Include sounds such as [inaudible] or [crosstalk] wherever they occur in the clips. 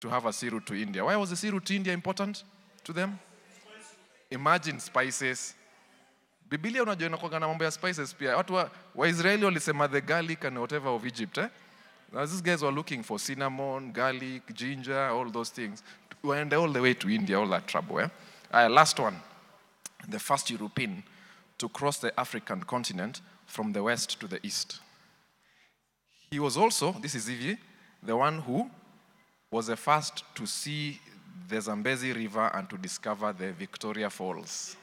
to have a sea route to India. Why was the sea route to India important to them? Imagine spices. Biblia unajua inakuwaga na mambo ya spices pia. Watu wa Waisraeli walisema the garlic and whatever of Egypt. Eh? Now, these guys were looking for cinnamon, garlic, ginger, all those things. Went all the way to India, all that trouble. Eh? Uh, last one. The first European to cross the African continent from the west to the east. He was also, this is Ivy, the one who was the first to see the Zambezi River and to discover the Victoria Falls.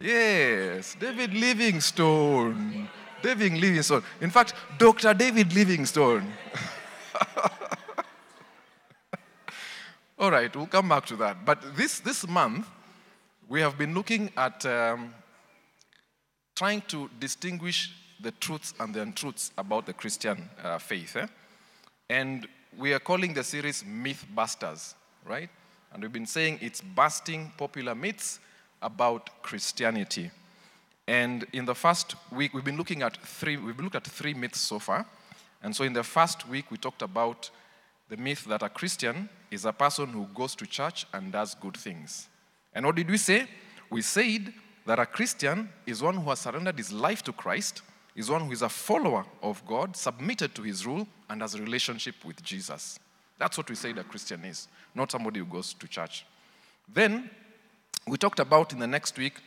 Yes, David Livingstone. David Livingstone. In fact, Dr. David Livingstone. [laughs] All right, we'll come back to that. But this, this month, we have been looking at um, trying to distinguish the truths and the untruths about the Christian uh, faith. eh? And we are calling the series Mythbusters, right? And we've been saying it's busting popular myths about Christianity. And in the first week, we've been looking at three, we've looked at three myths so far. And so in the first week, we talked about the myth that a Christian is a person who goes to church and does good things. And what did we say? We said that a Christian is one who has surrendered his life to Christ, is one who is a follower of God, submitted to his rule, and has a relationship with Jesus. That's what we say a Christian is, not somebody who goes to church. Then we talked about in the next week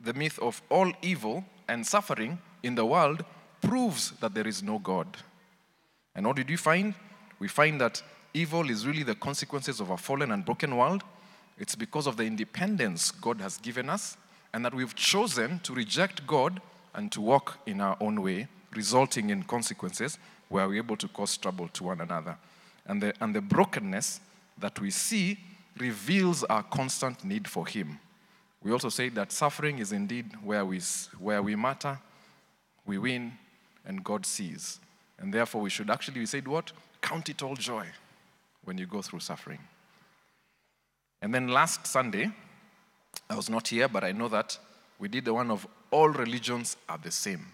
the myth of all evil and suffering in the world proves that there is no God. And what did we find? We find that evil is really the consequences of a fallen and broken world. It's because of the independence God has given us, and that we've chosen to reject God and to walk in our own way, resulting in consequences where we're able to cause trouble to one another. And the, and the brokenness that we see reveals our constant need for Him. We also say that suffering is indeed where we, where we matter, we win, and God sees. And therefore, we should actually, we said what? Count it all joy when you go through suffering. And then last Sunday, I was not here, but I know that we did the one of all religions are the same.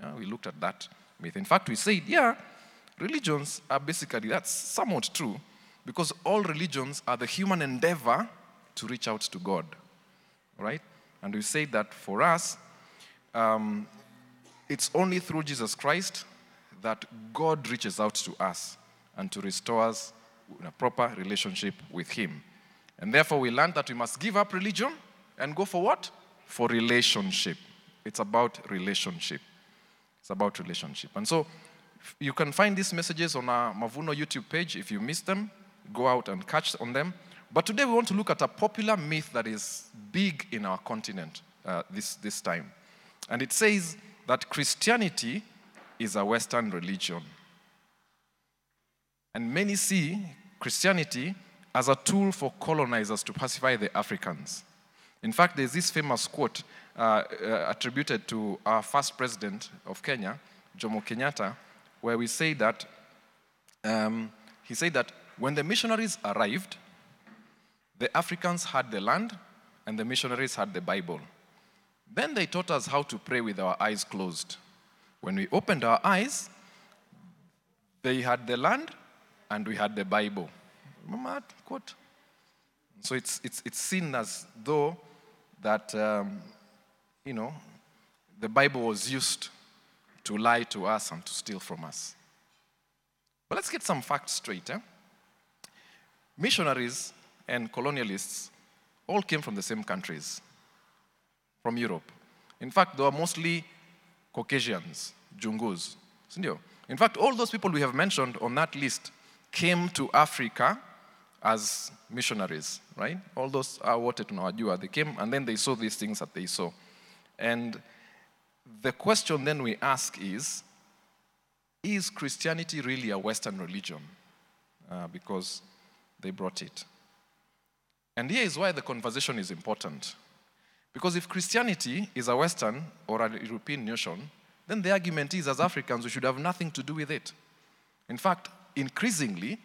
Yeah, we looked at that myth. In fact, we said, yeah, religions are basically, that's somewhat true, because all religions are the human endeavor to reach out to God, right? And we say that for us, um, it's only through Jesus Christ that God reaches out to us and to restore us in a proper relationship with Him. And therefore, we learned that we must give up religion and go for what? For relationship. It's about relationship. It's about relationship. And so, you can find these messages on our Mavuno YouTube page. If you miss them, go out and catch on them. But today, we want to look at a popular myth that is big in our continent uh, this, this time. And it says that Christianity is a Western religion. And many see Christianity as a tool for colonizers to pacify the Africans. In fact, there's this famous quote uh, uh, attributed to our first president of Kenya, Jomo Kenyatta, where we say that um, he said that when the missionaries arrived, the Africans had the land and the missionaries had the Bible. Then they taught us how to pray with our eyes closed. When we opened our eyes, they had the land and we had the Bible. Remember that quote? So it's, it's, it's seen as though that, um, you know, the Bible was used to lie to us and to steal from us. But let's get some facts straight. Eh? Missionaries and colonialists all came from the same countries, from Europe. In fact, they were mostly Caucasians, Jungus. In fact, all those people we have mentioned on that list came to Africa as missionaries, right? All those are what wote tunawajua. They came and then they saw these things that they saw. And the question then we ask is, is Christianity really a Western religion? Uh, because they brought it. And here is why the conversation is important. Because if Christianity is a Western or a European notion, then the argument is as Africans, we should have nothing to do with it. In fact, increasingly,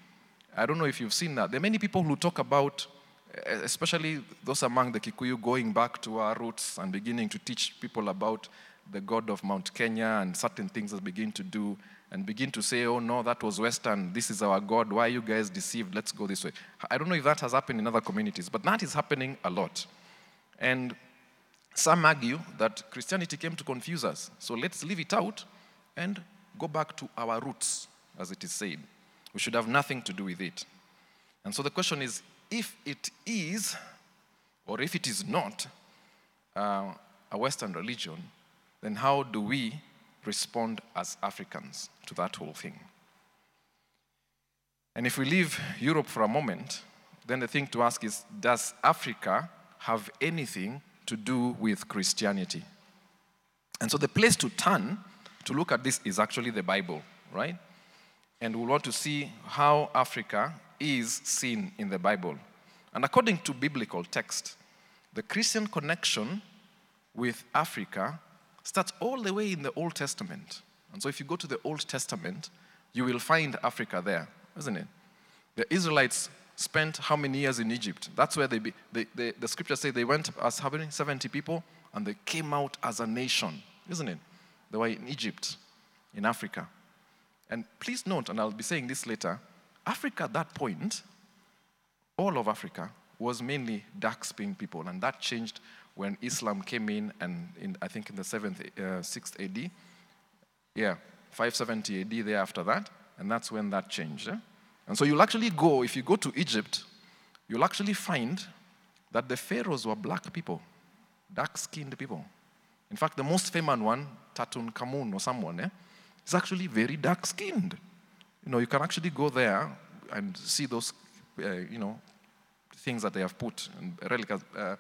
I don't know if you've seen that, there are many people who talk about, eh, especially those among the Kikuyu, going back to our roots and beginning to teach people about the God of Mount Kenya and certain things that begin to do and begin to say, oh no, that was Western, this is our God, why are you guys deceived? Let's go this way. I don't know if that has happened in other communities, but that is happening a lot. And some argue that Christianity came to confuse us. So let's leave it out and go back to our roots, as it is said. We should have nothing to do with it. And so the question is if it is, or if it is not, uh, a Western religion, then how do we respond as Africans to that whole thing? And if we leave Europe for a moment, then the thing to ask is Does Africa have anything to do with Christianity? And so the place to turn to look at this is actually the Bible, right? And we want to see how Africa is seen in the Bible. And according to biblical text, the Christian connection with Africa starts all the way in the Old Testament. And so if you go to the Old Testament, you will find Africa there, isn't it? The Israelites spent how many years in Egypt? That's where they, be, they, they the scriptures say they went as having 70 people and they came out as a nation, isn't it? They were in Egypt, in Africa. And please note, and I'll be saying this later, Africa at that point, all of Africa, was mainly dark skinned people, and that changed when Islam came in, and in, I think in the 7th, uh, 6th AD. Yeah, 570 AD there after that, and that's when that changed. Eh? And so you'll actually go, if you go to Egypt, you'll actually find that the pharaohs were black people, dark skinned people. In fact, the most famous one, Tutankhamun or someone, eh, is actually very dark skinned. You know, you can actually go there and see those, uh, you know, things that they have put, and relicas, uh,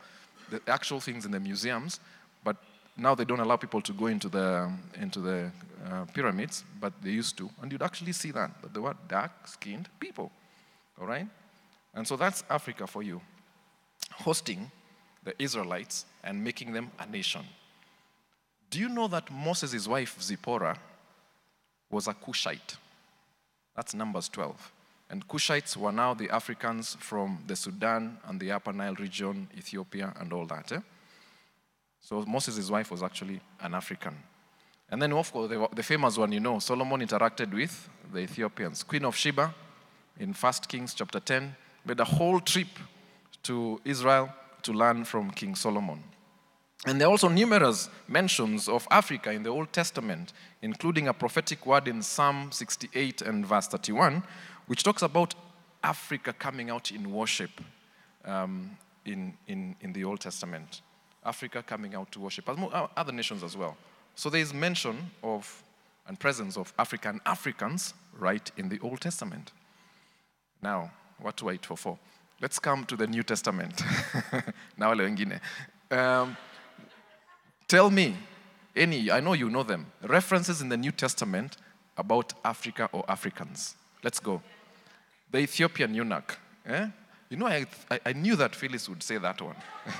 the actual things in the museums, but now they don't allow people to go into the, into the uh, pyramids, but they used to. And you'd actually see that, that they were dark-skinned people, all right? And so that's Africa for you, hosting the Israelites and making them a nation. Do you know that Moses' wife, Zipporah, was a Cushite? That's Numbers 12. And Cushites were now the Africans from the Sudan and the Upper Nile region, Ethiopia, and all that. Eh? So Moses' wife was actually an African. And then, of course, the, the famous one you know, Solomon interacted with the Ethiopians. Queen of Sheba in 1 Kings chapter 10 made a whole trip to Israel to learn from King Solomon. And there are also numerous mentions of Africa in the Old Testament, including a prophetic word in Psalm 68 and verse 31, which talks about Africa coming out in worship um, in, in, in the Old Testament. Africa coming out to worship, uh, other nations as well. So there is mention of and presence of African Africans right in the Old Testament. Now, what to wait for? Let's come to the New Testament. [laughs] now, um, tell me any, I know you know them, references in the New Testament about Africa or Africans. Let's go the Ethiopian eunuch. Eh? You know, I, I, knew that Phyllis would say that one. [laughs]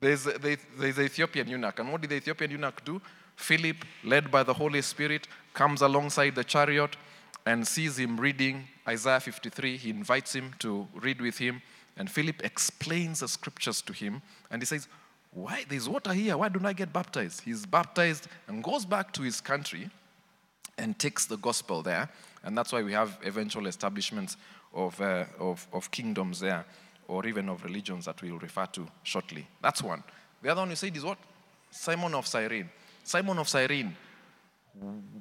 there's, there's the Ethiopian eunuch. And what did the Ethiopian eunuch do? Philip, led by the Holy Spirit, comes alongside the chariot and sees him reading Isaiah 53. He invites him to read with him. And Philip explains the scriptures to him. And he says, Why? There's water here. Why don't I get baptized? He's baptized and goes back to his country and takes the gospel there. And that's why we have eventual establishments of, uh, of, of kingdoms there, or even of religions that we'll refer to shortly. That's one. The other one you said is what? Simon of Cyrene. Simon of Cyrene,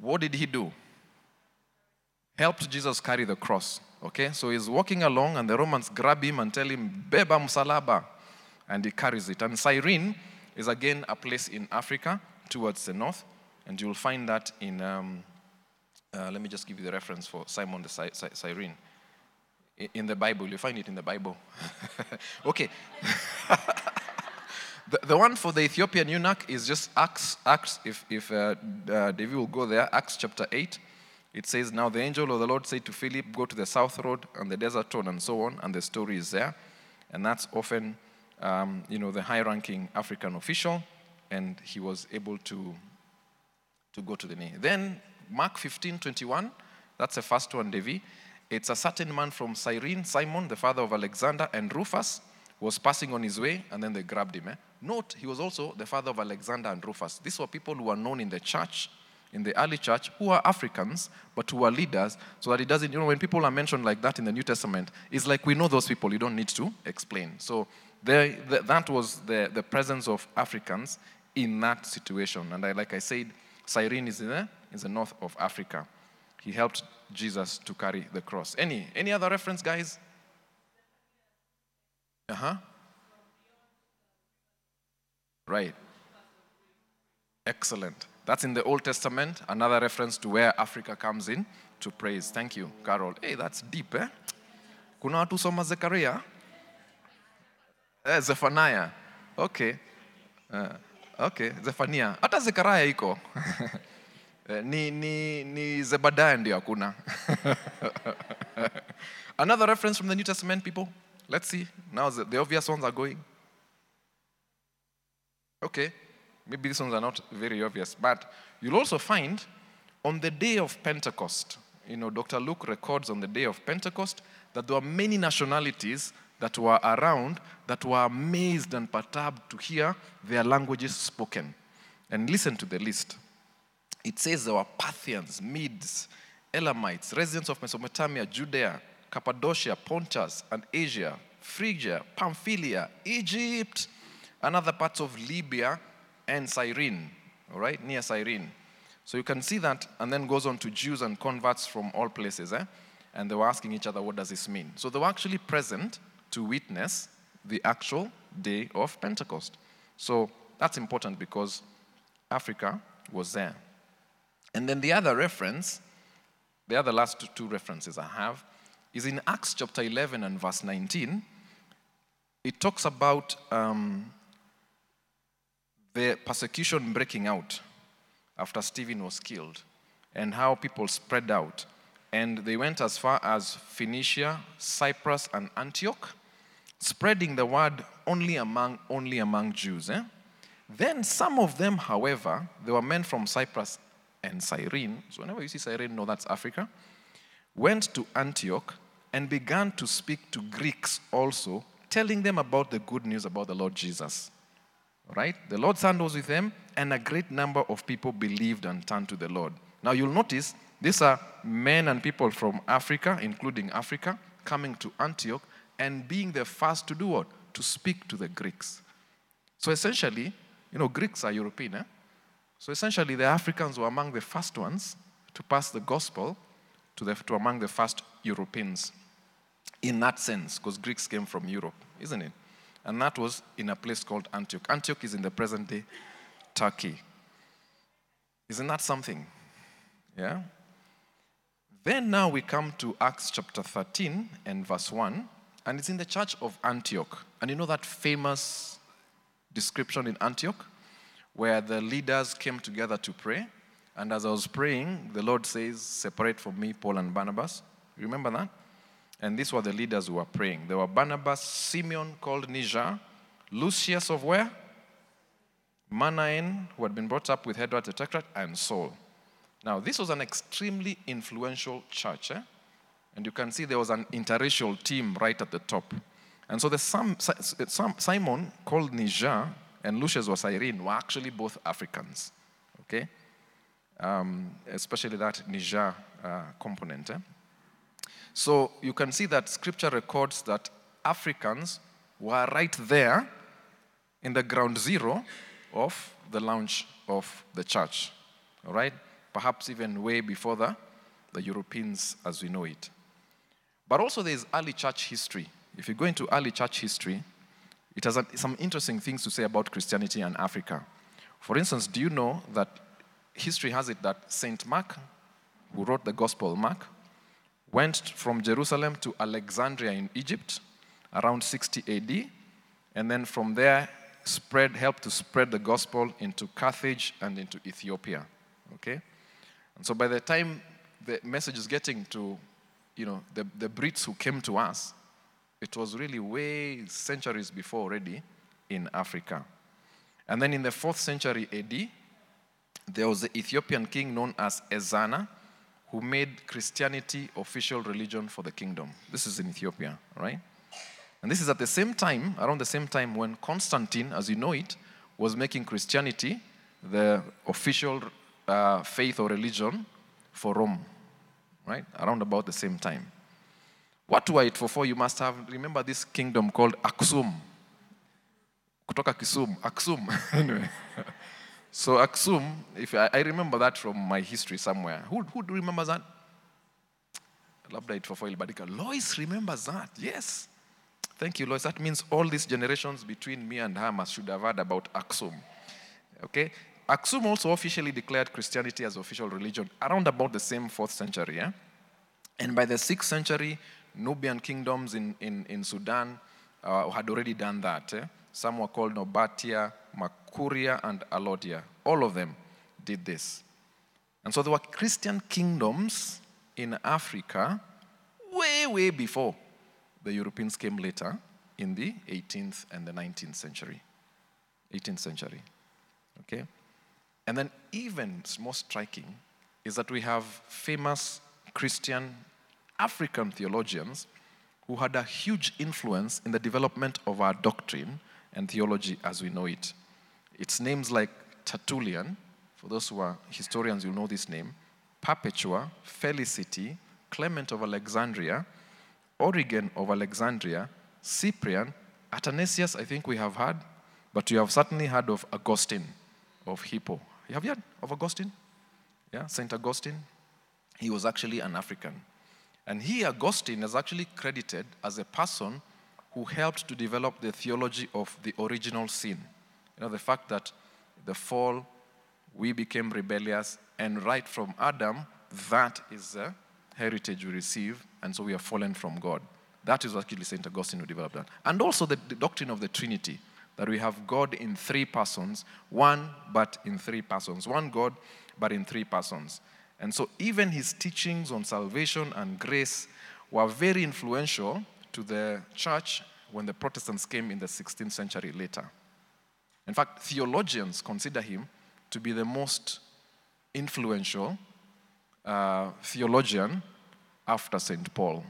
what did he do? Helped Jesus carry the cross. Okay, so he's walking along, and the Romans grab him and tell him, Beba Musalaba, and he carries it. And Cyrene is again a place in Africa towards the north, and you'll find that in um, uh, let me just give you the reference for Simon the Cy- Cy- Cyrene. In the Bible, you find it in the Bible. [laughs] okay. [laughs] the, the one for the Ethiopian eunuch is just Acts, Acts if, if uh, uh, David will go there, Acts chapter 8. It says, Now the angel of the Lord said to Philip, Go to the south road and the desert road and so on, and the story is there. And that's often, um, you know, the high ranking African official, and he was able to, to go to the knee. Then Mark 15, 21. That's the first one, Devi. It's a certain man from Cyrene, Simon, the father of Alexander, and Rufus, was passing on his way, and then they grabbed him. Eh? Note, he was also the father of Alexander and Rufus. These were people who were known in the church in the early church who are Africans, but who are leaders, so that it doesn't, you know, when people are mentioned like that in the New Testament, it's like we know those people, you don't need to explain. So there, that was the, the presence of Africans in that situation. And I, like I said, Cyrene is in the, the north of Africa. He helped Jesus to carry the cross. Any, any other reference, guys? Uh huh. Right. Excellent. That's in the Old Testament, another reference to where Africa comes in to praise. Thank you, Carol. Hey, that's deep, eh? Kuna watu soma Zekaria? Eh, Zephaniah. Okay. Uh, okay, Zephaniah. Hata Zekaria iko. [laughs] ni, ni, ni Zebadiah ndio hakuna. [laughs] Another reference from the New Testament, people? Let's see. Now the, the obvious ones are going. Okay. Maybe these ones are not very obvious, but you'll also find on the day of Pentecost, you know, Dr. Luke records on the day of Pentecost that there were many nationalities that were around that were amazed and perturbed to hear their languages spoken. And listen to the list. It says there were Parthians, Medes, Elamites, residents of Mesopotamia, Judea, Cappadocia, Pontus, and Asia, Phrygia, Pamphylia, Egypt, and other parts of Libya and Cyrene, all right, near Cyrene. So you can see that, and then goes on to Jews and converts from all places, eh? And they were asking each other, what does this mean? So they were actually present to witness the actual day of Pentecost. So that's important because Africa was there. And then the other reference, the other last two references I have, is in Acts chapter 11 and verse 19. It talks about um, the persecution breaking out after Stephen was killed and how people spread out. And they went as far as Phoenicia, Cyprus, and Antioch, spreading the word only among, only among Jews. Eh? Then some of them, however, they were men from Cyprus and Cyrene. So whenever you see Cyrene, know that's Africa. Went to Antioch and began to speak to Greeks also, telling them about the good news about the Lord Jesus. Right? The Lord's hand was with them, and a great number of people believed and turned to the Lord. Now you'll notice these are men and people from Africa, including Africa, coming to Antioch and being the first to do what? To speak to the Greeks. So essentially, you know, Greeks are European. Eh? So essentially, the Africans were among the first ones to pass the gospel to, the, to among the first Europeans in that sense, because Greeks came from Europe, isn't it? And that was in a place called Antioch. Antioch is in the present day Turkey. Isn't that something? Yeah? Then now we come to Acts chapter 13 and verse 1, and it's in the church of Antioch. And you know that famous description in Antioch where the leaders came together to pray. And as I was praying, the Lord says, Separate from me Paul and Barnabas. Remember that? And these were the leaders who were praying. There were Barnabas, Simeon called Niger, Lucius of where? Manaen, who had been brought up with Herod Tetrarch, and Saul. Now, this was an extremely influential church. Eh? And you can see there was an interracial team right at the top. And so the Sam, Simon called Niger and Lucius was Cyrene were actually both Africans. Okay? Um, especially that Niger uh, component. Eh? So you can see that scripture records that Africans were right there in the ground zero of the launch of the church. All right? Perhaps even way before the, the Europeans as we know it. But also there is early church history. If you go into early church history, it has some interesting things to say about Christianity and Africa. For instance, do you know that history has it that St. Mark, who wrote the Gospel Mark, went from Jerusalem to Alexandria in Egypt around 60 AD, and then from there spread, helped to spread the gospel into Carthage and into Ethiopia. Okay? And so by the time the message is getting to, you know, the, the Brits who came to us, it was really way centuries before already in Africa. And then in the fourth century AD, there was the Ethiopian king known as Ezana, who made Christianity official religion for the kingdom. This is in Ethiopia, right? And this is at the same time, around the same time when Constantine, as you know it, was making Christianity the official uh, faith or religion for Rome, right? Around about the same time. What were it for? For you must have remember this kingdom called Aksum. Kutoka Kisum, Aksum. [laughs] anyway. So Aksum, if I, I remember that from my history somewhere. Who, who remembers that? Labda itfofo ilibadika. Lois remembers that. Yes. Thank you, Lois. That means all these generations between me and her must should have heard about Aksum. Okay? Aksum also officially declared Christianity as official religion around about the same fourth century. Yeah? And by the sixth century, Nubian kingdoms in, in, in Sudan uh, had already done that. eh? Some were called Nobatia, Makuria, and Alodia. All of them did this. And so there were Christian kingdoms in Africa way, way before the Europeans came later in the 18th and the 19th century. 18th century. Okay? And then, even more striking is that we have famous Christian African theologians who had a huge influence in the development of our doctrine and theology as we know it. It's names like Tertullian, for those who are historians, you'll know this name, Perpetua, Felicity, Clement of Alexandria, Origen of Alexandria, Cyprian, Athanasius, I think we have heard, but you have certainly heard of Augustine of Hippo. Have you heard of Augustine? Yeah, St. Augustine. He was actually an African. And he, Augustine, is actually credited as a person who helped to develop the theology of the original sin. You know, the fact that the fall, we became rebellious, and right from Adam, that is the heritage we receive, and so we have fallen from God. That is actually St. Augustine who developed that. And also the, the doctrine of the Trinity, that we have God in three persons, one but in three persons, one God but in three persons. And so even his teachings on salvation and grace were very influential to the church when the Protestants came in the 16th century later. In fact, theologians consider him to be the most influential uh, theologian after St. Paul,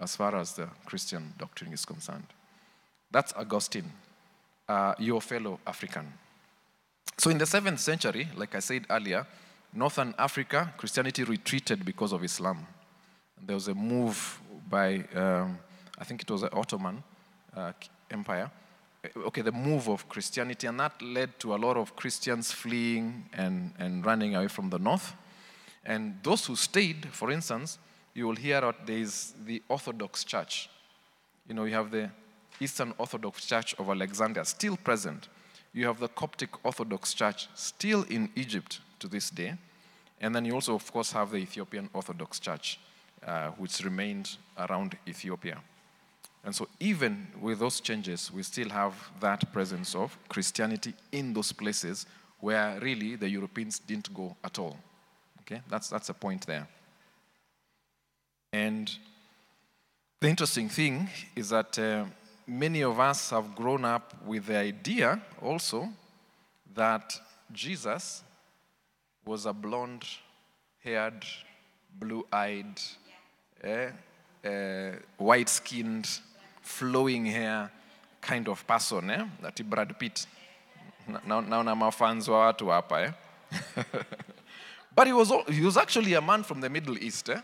as far as the Christian doctrine is concerned. That's Augustine, uh, your fellow African. So, in the 7th century, like I said earlier, Northern Africa, Christianity retreated because of Islam. There was a move by, um, I think it was the Ottoman uh, Empire. Okay, the move of Christianity, and that led to a lot of Christians fleeing and, and running away from the north. And those who stayed, for instance, you will hear that there is the Orthodox Church. You know, you have the Eastern Orthodox Church of Alexandria, still present. You have the Coptic Orthodox Church, still in Egypt to this day. And then you also, of course, have the Ethiopian Orthodox Church, uh, which remained around Ethiopia. And so, even with those changes, we still have that presence of Christianity in those places where really the Europeans didn't go at all. Okay, that's, that's a point there. And the interesting thing is that uh, many of us have grown up with the idea also that Jesus was a blonde haired, blue eyed, eh, uh, white skinned, flowing hair kind of person, eh? that Brad Pitt. Naona mafans wa watu hapa eh? [laughs] but he was, he was actually a man from the Middle East. Eh?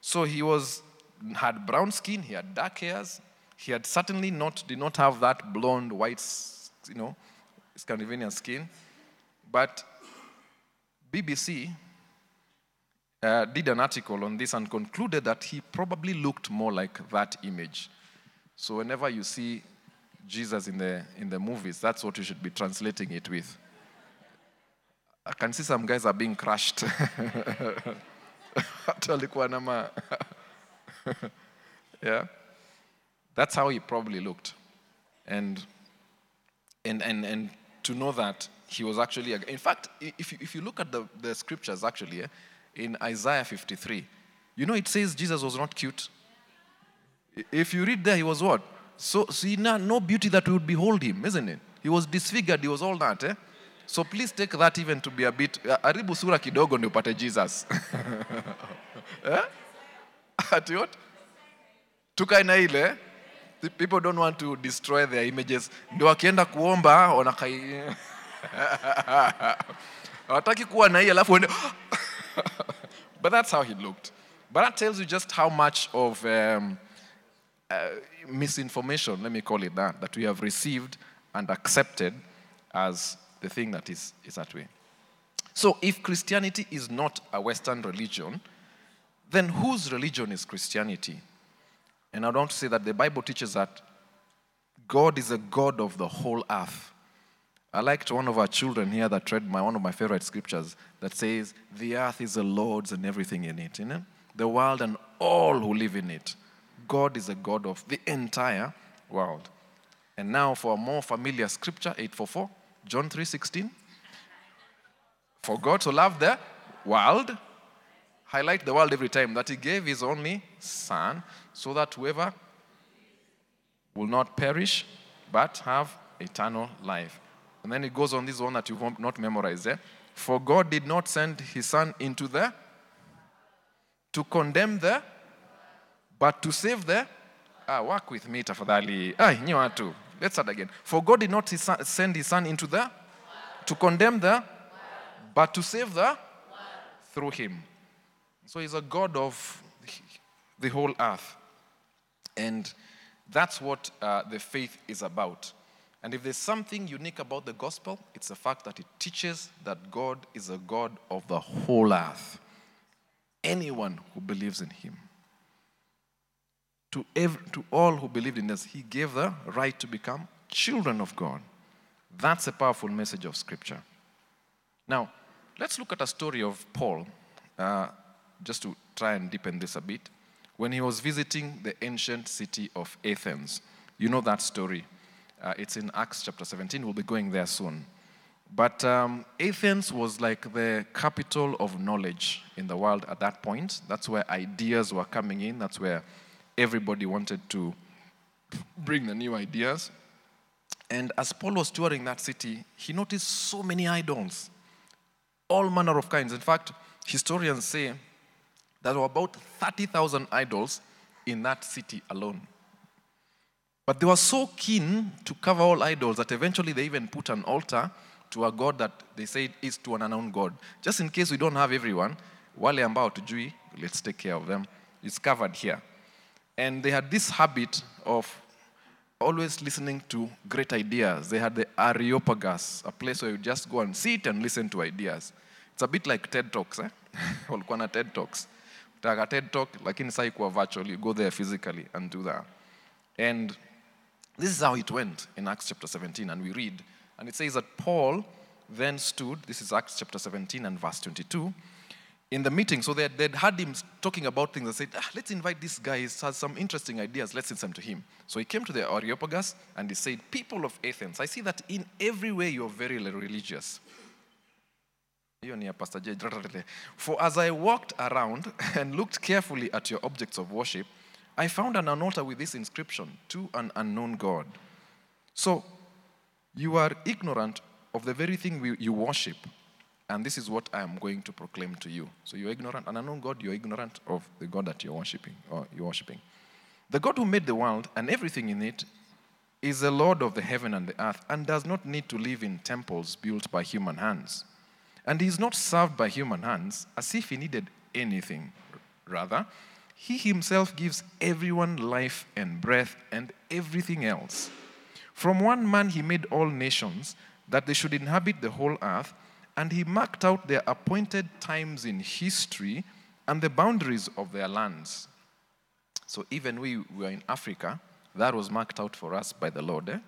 So he was, had brown skin, he had dark hairs. He had certainly not, did not have that blonde, white, you know, Scandinavian skin. But BBC uh, did an article on this and concluded that he probably looked more like that image. So whenever you see Jesus in the, in the movies, that's what you should be translating it with. I can see some guys are being crushed. [laughs] [laughs] Yeah. That's how he probably looked. And, and, and, and to know that he was actually, in fact, if you, if you look at the, the scriptures actually, eh, in Isaiah 53, you know it says Jesus was not cute. If you read there, he was what? So, see, no, no beauty that would behold him, isn't it? He was disfigured, he was all that. Eh? So please take that even to be a bit, aribu sura kidogo ndio upate Jesus. [laughs] eh? Ati what? ile people don't want to destroy their images ndio wakienda kuomba wanakai [laughs] hawataki kuwa na hii alafu uende [laughs] but that's how he looked but that tells you just how much of um, uh, misinformation let me call it that that we have received and accepted as the thing that is, is that way so if christianity is not a western religion then whose religion is christianity and i to say that the bible teaches that god is a god of the whole earth I liked one of our children here that read my, one of my favorite scriptures that says, The earth is the Lord's and everything in it, you know? The world and all who live in it. God is a God of the entire world. And now for a more familiar scripture, 844, John 3:16. For God to love the world, highlight the world every time, that he gave his only son, so that whoever will not perish, but have eternal life. And then it goes on this one that you won't not memorize. Eh? For God did not send his son into the to condemn the but to save the ah, work with me tafadhali. Ah, nyi watu. Let's start again. For God did not his son, send his son into the to condemn the but to save the through him. So he's a God of the whole earth. And that's what uh, the faith is about. And if there's something unique about the gospel, it's the fact that it teaches that God is a God of the whole earth. Anyone who believes in him. To, ev- to all who believed in us, he gave the right to become children of God. That's a powerful message of Scripture. Now, let's look at a story of Paul, uh, just to try and deepen this a bit. When he was visiting the ancient city of Athens, you know that story. Uh, it's in Acts chapter 17. We'll be going there soon. But um, Athens was like the capital of knowledge in the world at that point. That's where ideas were coming in. That's where everybody wanted to bring the new ideas. And as Paul was touring that city, he noticed so many idols, all manner of kinds. In fact, historians say there were about 30,000 idols in that city alone. But they were so keen to cover all idols that eventually they even put an altar to a god that they said is to an unknown god. Just in case we don't have everyone, wale ambao tujui, let's take care of them. It's covered here. And they had this habit of always listening to great ideas. They had the Areopagus, a place where you just go and sit and listen to ideas. It's a bit like TED Talks, eh? [laughs] Walikuwa na TED Talks. Utaka TED Talk, lakini sai kuwa virtual, you go there physically and do that. And this is how it went in Acts chapter 17, and we read, and it says that Paul then stood, this is Acts chapter 17 and verse 22, in the meeting. So they, they'd had him talking about things and said, ah, let's invite this guy, he has some interesting ideas, let's listen to him. So he came to the Areopagus and he said, People of Athens, I see that in every way you're very religious. [laughs] For as I walked around [laughs] and looked carefully at your objects of worship, I found an altar with this inscription to an unknown God. So you are ignorant of the very thing you worship, and this is what I am going to proclaim to you. So you're ignorant, and I know God, you're ignorant of the God that you're worshiping or you're worshiping. The God who made the world and everything in it is the Lord of the heaven and the earth and does not need to live in temples built by human hands. And he is not served by human hands as if he needed anything. Rather, he himself gives everyone life and breath and everything else. From one man he made all nations that they should inhabit the whole earth, and he marked out their appointed times in history and the boundaries of their lands. So even we were in Africa, that was marked out for us by the Lord. eh?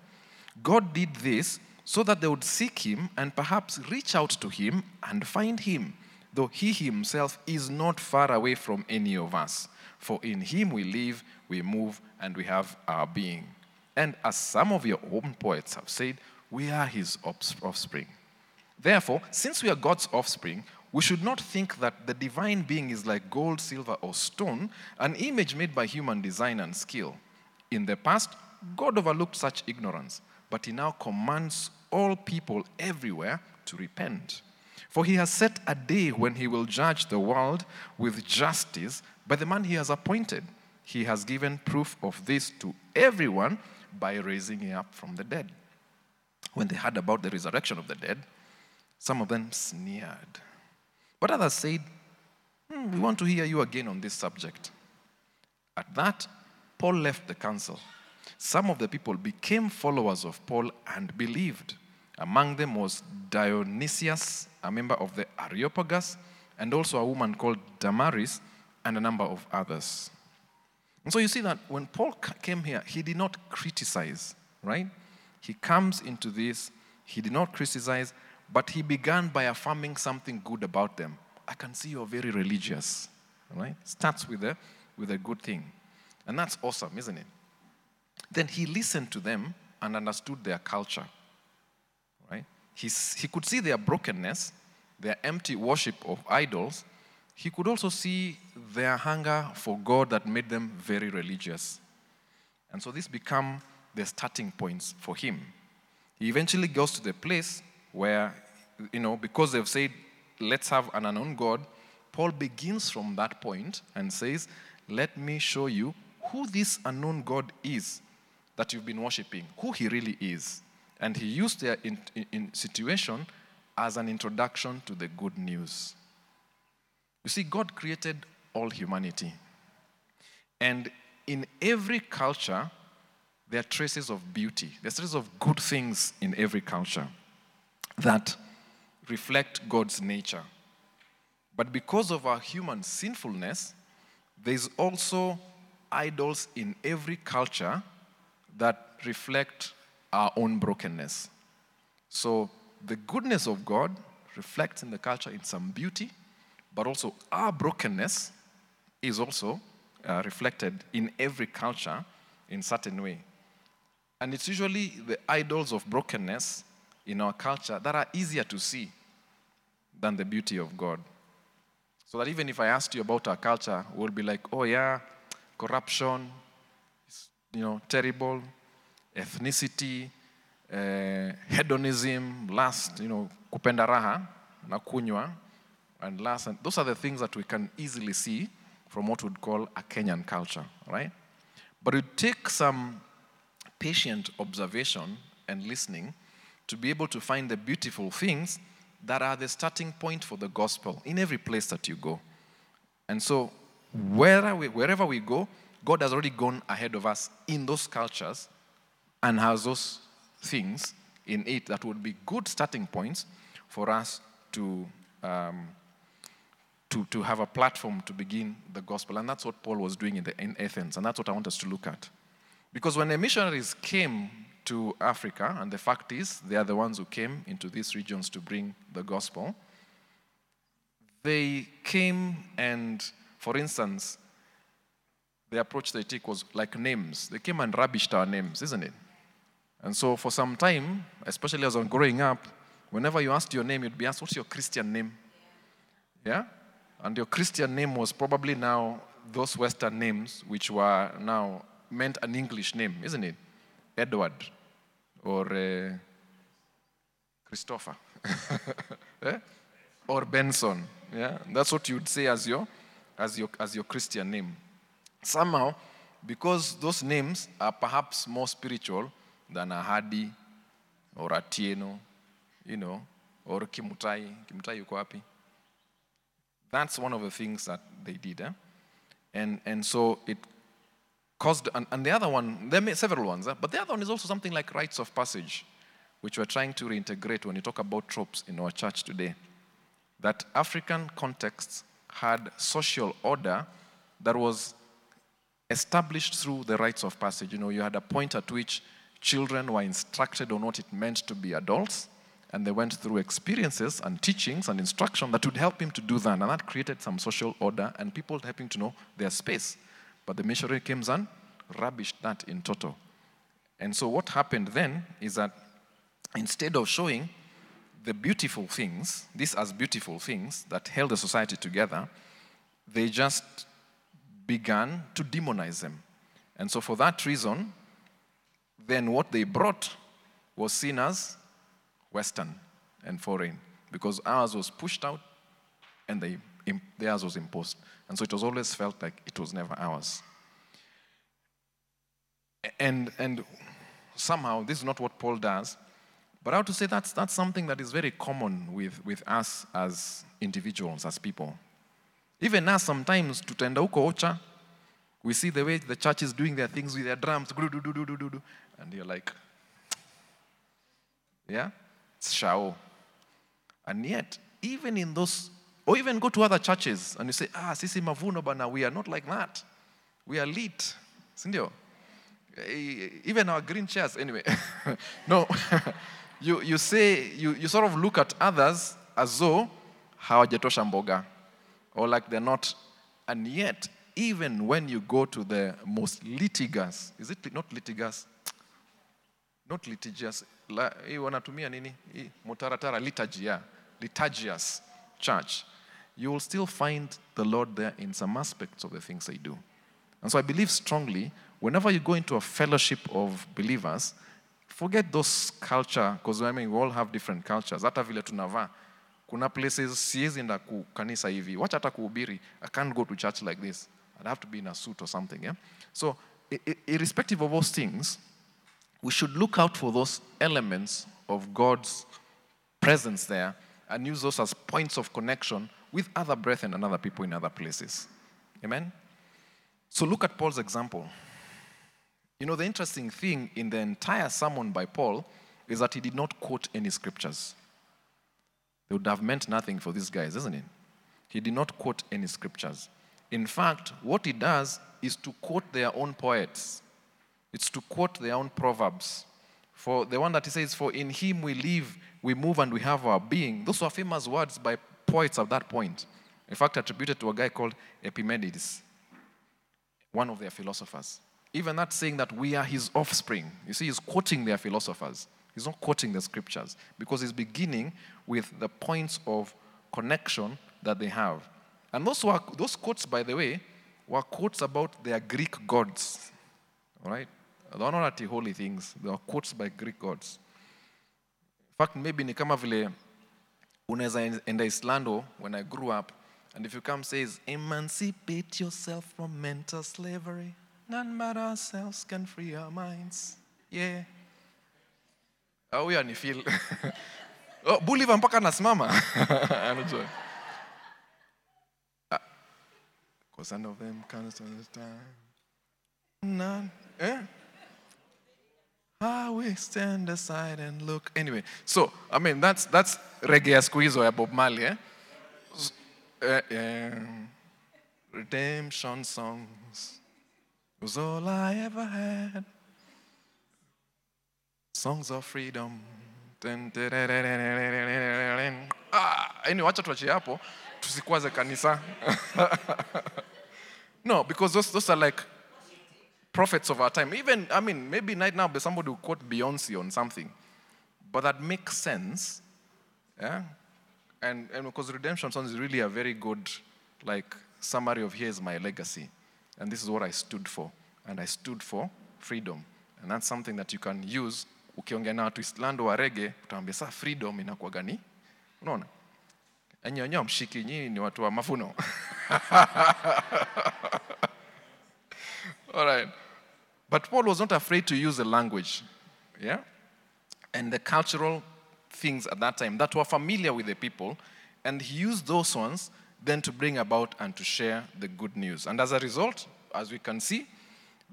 God did this so that they would seek him and perhaps reach out to him and find him, though he himself is not far away from any of us. For in him we live, we move, and we have our being. And as some of your own poets have said, we are his offspring. Therefore, since we are God's offspring, we should not think that the divine being is like gold, silver, or stone, an image made by human design and skill. In the past, God overlooked such ignorance, but he now commands all people everywhere to repent. For he has set a day when he will judge the world with justice by the man he has appointed. He has given proof of this to everyone by raising him up from the dead. When they heard about the resurrection of the dead, Some of them sneered. But others said, hmm, We want to hear you again on this subject. At that, Paul left the council. Some of the people became followers of Paul and believed. Among them was Dionysius, a member of the Areopagus, and also a woman called Damaris, and a number of others. And so you see that when Paul came here, he did not criticize, right? He comes into this, he did not criticize, but he began by affirming something good about them. I can see you're very religious, right? Starts with a, with a good thing. And that's awesome, isn't it? Then he listened to them and understood their culture, right? He's, he could see their brokenness, their empty worship of idols. He could also see their hunger for God that made them very religious. And so this become the starting points for him. He eventually goes to the place where, you know, because they've said, let's have an unknown God, Paul begins from that point and says, let me show you who this unknown God is that you've been worshiping, who he really is. And he used their in, in, situation as an introduction to the good news. You see, God created all humanity. And in every culture, there are traces of beauty. There are traces of good things in every culture that reflect God's nature. But because of our human sinfulness, there's also idols in every culture that reflect our own brokenness. So the goodness of God reflects in the culture in some beauty, but also our brokenness is also uh, reflected in every culture in certain way. And it's usually the idols of brokenness in our culture that are easier to see than the beauty of God. So that even if I asked you about our culture, we'll be like, oh yeah, corruption, you know, terrible, ethnicity, uh, hedonism, lust, you know, kupenda raha na and lust. And those are the things that we can easily see from what we'd call a Kenyan culture, right? But it takes some patient observation and listening to be able to find the beautiful things that are the starting point for the gospel in every place that you go. And so, wherever we, wherever we go, God has already gone ahead of us in those cultures and has those things in it that would be good starting points for us to, um, to, to have a platform to begin the gospel. And that's what Paul was doing in, the, in Athens, and that's what I want us to look at. Because when the missionaries came to Africa, and the fact is, they are the ones who came into these regions to bring the gospel, they came and, for instance, the approach they took was like names. They came and rubbished our names, isn't it? And so for some time, especially as I'm growing up, whenever you asked your name, you'd be asked, What's your Christian name? Yeah? And your Christian name was probably now those Western names, which were now meant an English name, isn't it? Edward or uh, Christopher yeah? [laughs] or Benson. Yeah? That's what you'd say as your, as, your, as your Christian name. Somehow, because those names are perhaps more spiritual, than a Hadi or a Tieno, you know, or Kimutai. Kimutai yuko? That's one of the things that they did. Eh? And, and so it caused, and, and the other one, there are several ones, but the other one is also something like rites of passage, which we're trying to reintegrate when you talk about tropes in our church today. That African contexts had social order that was established through the rites of passage. You know, you had a point at which Children were instructed on what it meant to be adults, and they went through experiences and teachings and instruction that would help him to do that. And that created some social order and people helping to know their space. But the missionary came and rubbished that in total. And so what happened then is that instead of showing the beautiful things, these as beautiful things that held the society together, they just began to demonize them. And so for that reason, then what they brought was seen as Western and foreign because ours was pushed out and they, theirs was imposed. And so it was always felt like it was never ours. And, and somehow, this is not what Paul does. But I have to say that's, that's something that is very common with, with us as individuals, as people. Even us, sometimes, tutenda huko ocha, we see the way the church is doing their things with their drums, and you're like, yeah, it's shao. And yet, even in those, or even go to other churches and you say, ah, sisi mavuno bana, we are not like that. We are lit. Sindio? Even our green chairs, anyway. [laughs] no, [laughs] you, you say, you, you sort of look at others as though hawajatosha mboga, or like they're not, and yet, even when you go to the most litigious, is it not litigious? Not litigious, la, hii wanatumia nini? Hii Mutaratara liturgy, yeah. Liturgious church. You will still find the Lord there in some aspects of the things they do. And so I believe strongly, whenever you go into a fellowship of believers, forget those culture, because I mean, we all have different cultures. Hata vile tunavaa, kuna places siwezi enda ku kanisa hivi, wacha hata kuhubiri, I can't go to church like this. I'd have to be in a suit or something, yeah? So, irrespective of those things, we should look out for those elements of God's presence there and use those as points of connection with other brethren and other people in other places. Amen? So look at Paul's example. You know, the interesting thing in the entire sermon by Paul is that he did not quote any scriptures. They would have meant nothing for these guys, isn't it? He did not quote any scriptures. In fact, what he does is to quote their own poets. It's to quote their own proverbs. For the one that he says, For in him we live, we move, and we have our being. Those were famous words by poets at that point. In fact, attributed to a guy called Epimenides, one of their philosophers. Even that saying that we are his offspring. You see, he's quoting their philosophers. He's not quoting the scriptures because he's beginning with the points of connection that they have. And those, were, those quotes, by the way, were quotes about their Greek gods. All right? They are not actually holy things. They are quotes by Greek gods. In fact, maybe ni kama vile unaweza enda Islando when I grew up, and if you come says, emancipate yourself from mental slavery, none but ourselves can free our minds. Yeah. Huyo feel. [laughs] oh, Bulliver mpaka nasimama. [laughs] Anajua. Ah, Cause none of them can understand. None. Eh? Ah, I will stand aside and look. Anyway, so I mean that's that's reggae ya siku ya Bob Marley eh? Uh, um, redemption songs was all I ever had. Songs of freedom. Ah, anyway, wacha tuachie hapo tusikwaze kanisa. [laughs] no, because those, those are like prophets of our time. Even, I mean, maybe right now somebody will quote Beyonce on something, but that makes sense. Yeah? And, and because Redemption Song is really a very good, like, summary of here's my legacy. And this is what I stood for. And I stood for freedom. And that's something that you can use. Ukiongea na watu Islando wa rege, utaambia saa freedom inakuwa gani? Unaona? Enyi mshiki, nyinyi ni watu wa Mavuno. [laughs] All right. But Paul was not afraid to use the language, yeah? And the cultural things at that time that were familiar with the people. And he used those ones then to bring about and to share the good news. And as a result, as we can see,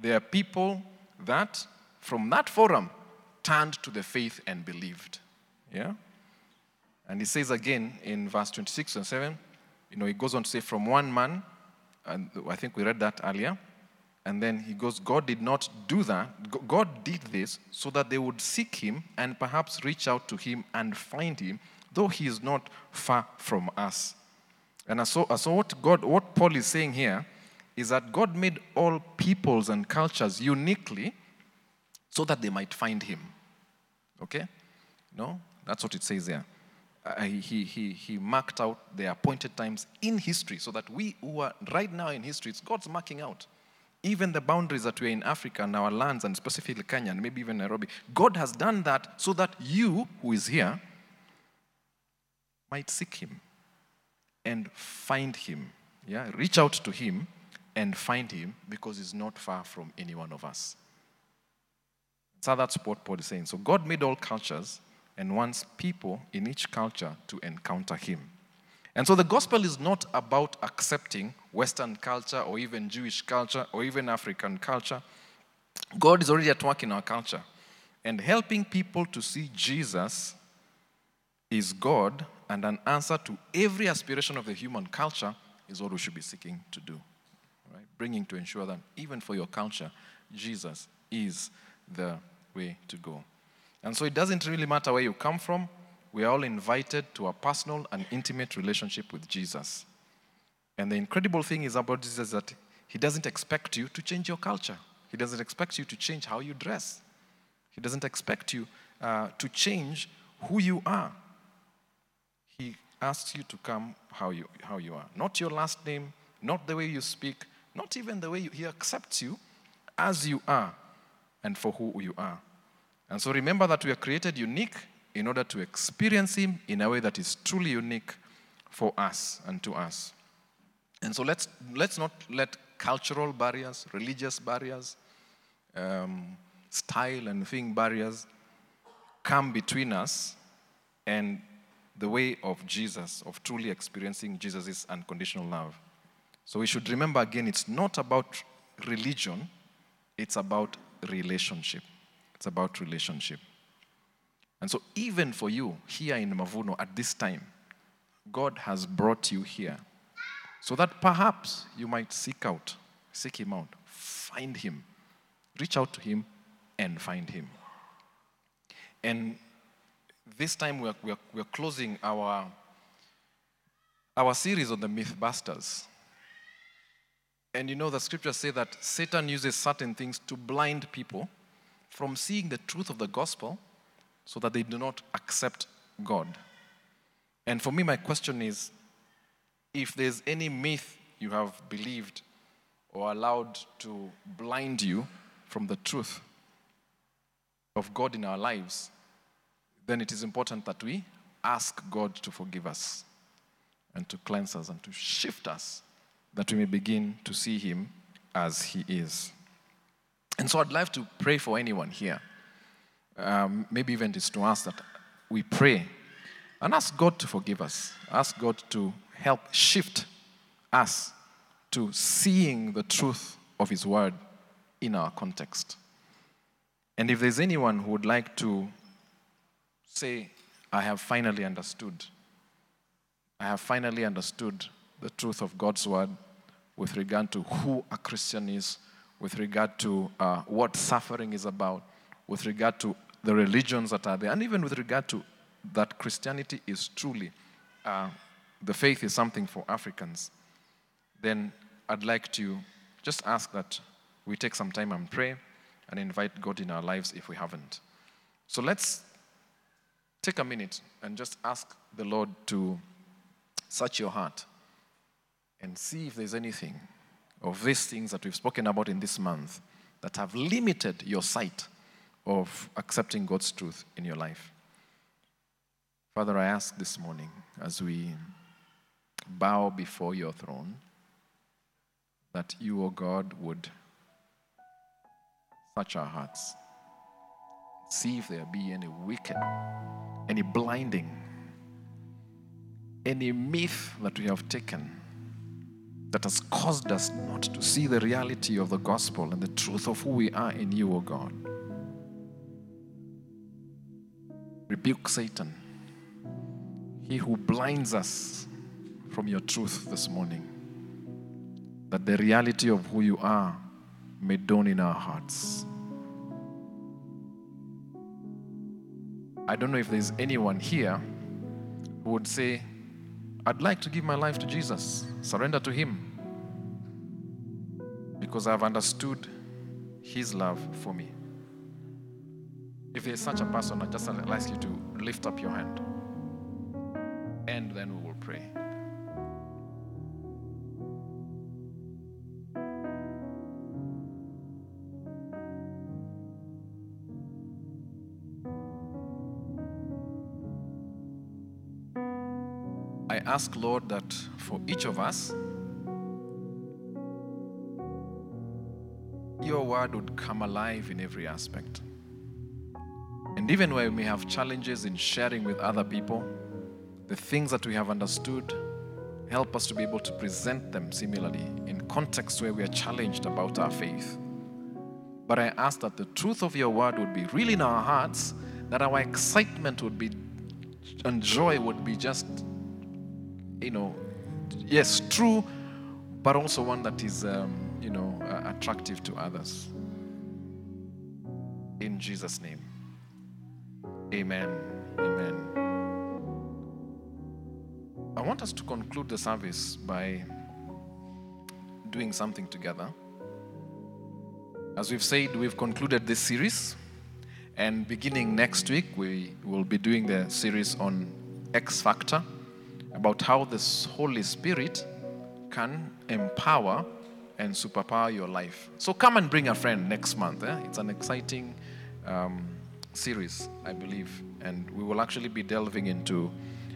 there are people that from that forum turned to the faith and believed. Yeah? And he says again in verse 26 and 7, you know, he goes on to say, from one man, and I think we read that earlier, and then he goes, God did not do that. God did this so that they would seek him and perhaps reach out to him and find him, though he is not far from us. And so, so what, God, what Paul is saying here is that God made all peoples and cultures uniquely so that they might find him. Okay? No? That's what it says there. Uh, he, he, he marked out the appointed times in history so that we who are right now in history, it's God's marking out. Even the boundaries that we're in Africa and our lands, and specifically Kenya and maybe even Nairobi, God has done that so that you, who is here, might seek Him and find Him. Yeah? Reach out to Him and find Him because He's not far from any one of us. So that's what Paul is saying. So God made all cultures and wants people in each culture to encounter him. And so the gospel is not about accepting Western culture or even Jewish culture or even African culture. God is already at work in our culture. And helping people to see Jesus is God and an answer to every aspiration of the human culture is what we should be seeking to do. Right? Bringing to ensure that even for your culture, Jesus is the way to go. And so it doesn't really matter where you come from, we are all invited to a personal and intimate relationship with Jesus. And the incredible thing is about Jesus that he doesn't expect you to change your culture. He doesn't expect you to change how you dress. He doesn't expect you uh, to change who you are. He asks you to come how you, how you are. Not your last name, not the way you speak, not even the way you, He accepts you as you are and for who you are. And so remember that we are created unique in order to experience Him in a way that is truly unique for us and to us. And so let's, let's not let cultural barriers, religious barriers, um, style and thing barriers come between us and the way of Jesus, of truly experiencing Jesus' unconditional love. So we should remember again, it's not about religion, it's about relationship. It's about relationship. And so, even for you here in Mavuno at this time, God has brought you here so that perhaps you might seek out, seek Him out, find Him, reach out to Him, and find Him. And this time we're, we're, we're closing our, our series on the Mythbusters. And you know, the scriptures say that Satan uses certain things to blind people from seeing the truth of the gospel so that they do not accept God. And for me, my question is if there's any myth you have believed or allowed to blind you from the truth of God in our lives, then it is important that we ask God to forgive us and to cleanse us and to shift us that we may begin to see Him as He is. And so I'd like to pray for anyone here. Um, maybe even just to ask that we pray and ask God to forgive us. Ask God to help shift us to seeing the truth of His Word in our context. And if there's anyone who would like to say, I have finally understood, I have finally understood the truth of God's Word with regard to who a Christian is, with regard to uh, what suffering is about, with regard to the religions that are there, and even with regard to that Christianity is truly, uh, the faith is something for Africans, then I'd like to just ask that we take some time and pray and invite God in our lives if we haven't. So let's take a minute and just ask the Lord to search your heart and see if there's anything of these things that we've spoken about in this month that have limited your sight of accepting God's truth in your life. Father, I ask this morning as we bow before your throne that you, O oh God, would search our hearts, see if there be any wicked, any blinding, any myth that we have taken that has caused us not to see the reality of the gospel and the truth of who we are in you, O God. Rebuke Satan, he who blinds us from your truth this morning, that the reality of who you are may dawn in our hearts. I don't know if there's anyone here who would say, I'd like to give my life to Jesus, surrender to Him, because I've understood His love for me. If there's such a person, I'd just ask you to lift up your hand, ask, Lord, that for each of us, your word would come alive in every aspect. And even where we have challenges in sharing with other people, the things that we have understood, help us to be able to present them similarly in contexts where we are challenged about our faith. But I ask that the truth of your word would be really in our hearts, that our excitement would be and joy would be just, you know, yes, true, but also one that is, um, you know, uh, attractive to others. In Jesus' name. Amen. Amen. I want us to conclude the service by doing something together. As we've said, we've concluded this series, and beginning next week, we will be doing the series on X Factor about how the Holy Spirit can empower and superpower your life. So come and bring a friend next month. Eh? It's an exciting um, series, I believe, and we will actually be delving into.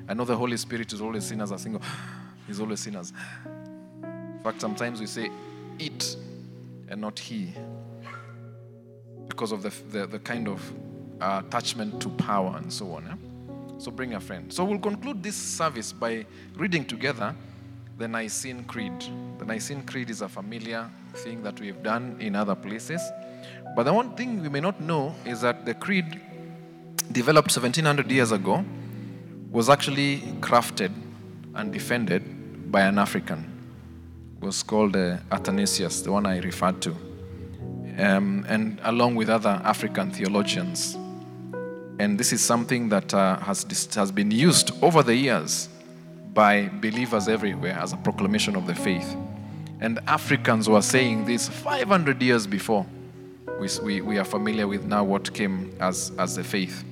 I know the Holy Spirit is always seen as a single. [gasps] He's always seen as. In fact, sometimes we say it and not he because of the, the, the kind of uh, attachment to power and so on. eh? So bring a friend. So we'll conclude this service by reading together the Nicene Creed. The Nicene Creed is a familiar thing that we've done in other places. But the one thing we may not know is that the creed developed 1700 years ago was actually crafted and defended by an African. It was called uh, Athanasius, the one I referred to, um, and along with other African theologians. And this is something that uh, has, has been used over the years by believers everywhere as a proclamation of the faith. And Africans were saying this 500 years before we, we, we are familiar with now what came as, as the faith.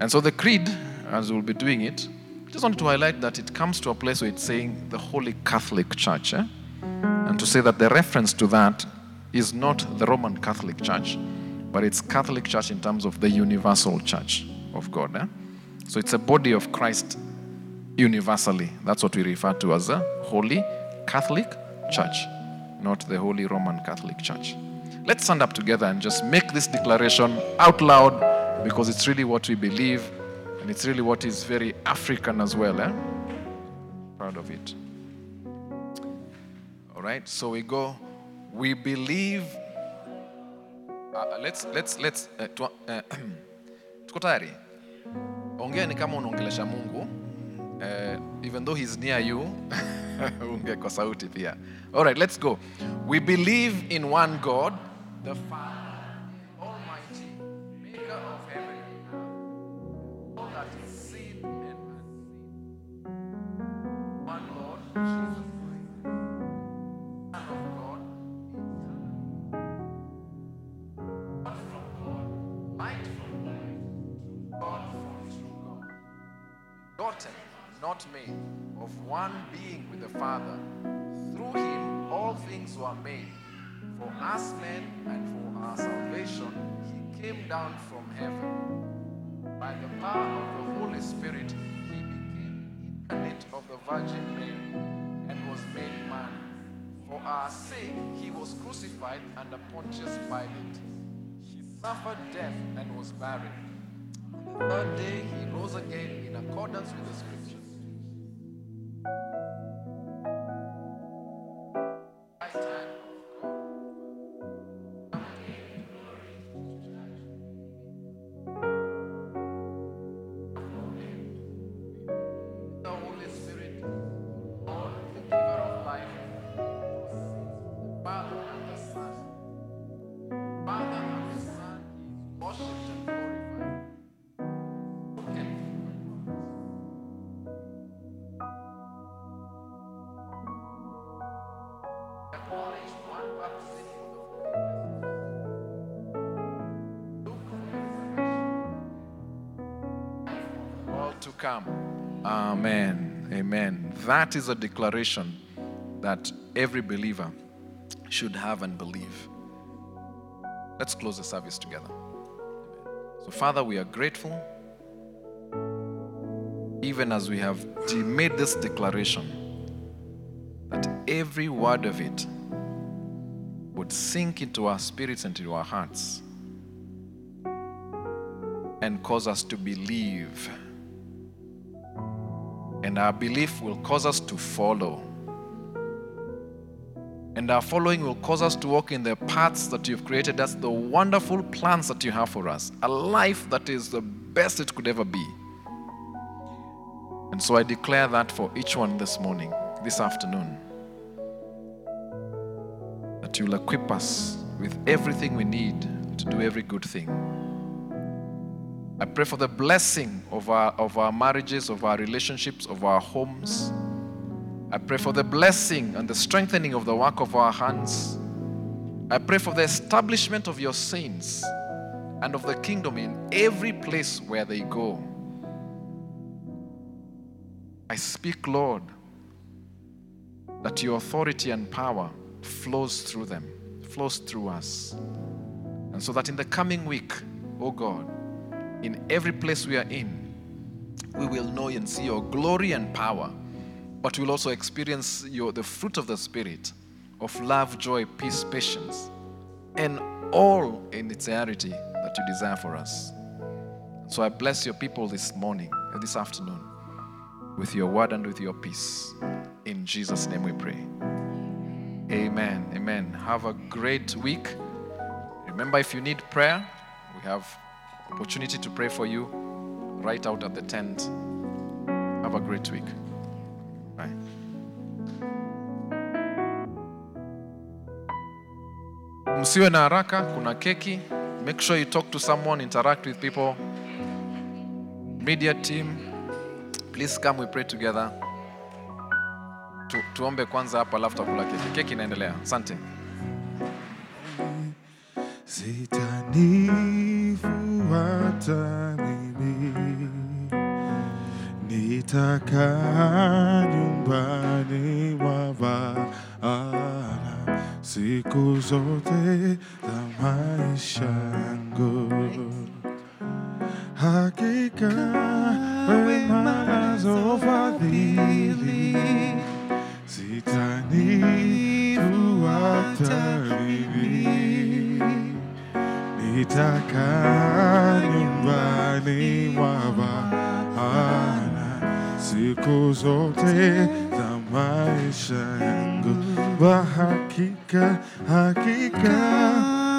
And so the creed, as we'll be doing it, just wanted to highlight that it comes to a place where it's saying the Holy Catholic Church. eh? And to say that the reference to that is not the Roman Catholic Church, but it's Catholic Church in terms of the universal church of God. eh? So it's a body of Christ universally. That's what we refer to as a Holy Catholic Church, not the Holy Roman Catholic Church. Let's stand up together and just make this declaration out loud because it's really what we believe and it's really what is very African as well. Eh? Proud of it. All right, so we go. We believe. Uh, let's let's let's. Uh, tu, uh, tuko tayari? Ongea ni kama unaongelesha Mungu. Uh, even though he's near you, [laughs] ongea kwa sauti pia. All right, let's go. We believe in one God, the Father, Almighty, Maker of heaven Jesus not made, of one being with the Father. Through him all things were made. For us men and for our salvation, he came down from heaven. By the power of the Holy Spirit, he became incarnate of the Virgin Mary and was made man. For our sake, he was crucified under Pontius Pilate. He suffered death and was buried. The third day he rose again in accordance with the scriptures. Amen. Amen. That is a declaration that every believer should have and believe. Let's close the service together. So, Father, we are grateful. Even as we have made this declaration, that every word of it would sink into our spirits and into our hearts. and cause us to believe. And our belief will cause us to follow. And our following will cause us to walk in the paths that you've created. That's the wonderful plans that you have for us. A life that is the best it could ever be. And so I declare that for each one this morning, this afternoon, that you'll equip us with everything we need to do every good thing. I pray for the blessing of our, of our marriages, of our relationships, of our homes. I pray for the blessing and the strengthening of the work of our hands. I pray for the establishment of your saints and of the kingdom in every place where they go. I speak, Lord, that your authority and power flows through them, flows through us. And so that in the coming week, oh God, in every place we are in, we will know and see your glory and power, but we'll also experience your, the fruit of the Spirit of love, joy, peace, patience, and all in its entirety that you desire for us. So I bless your people this morning and this afternoon with your word and with your peace. In Jesus' name we pray. Amen. Amen. Have a great week. Remember, if you need prayer, we have opportunity to pray for you right out at the tent. Have a great week. Bye. Msiwe na haraka, kuna keki. Make sure you talk to someone, interact with people. Media team, please come we pray together. Tu, tuombe kwanza hapa alafu tutakula keki. Keki inaendelea. Asante. Sitanifuata mimi, nitakaa nyumbani mwa Bwana siku zote za maisha yangu. Hakika wema nazo fadhili zitanifuata mimi nitakaa nyumbani mwa Bwana siku zote za maisha yangu. Kwa hakika, hakika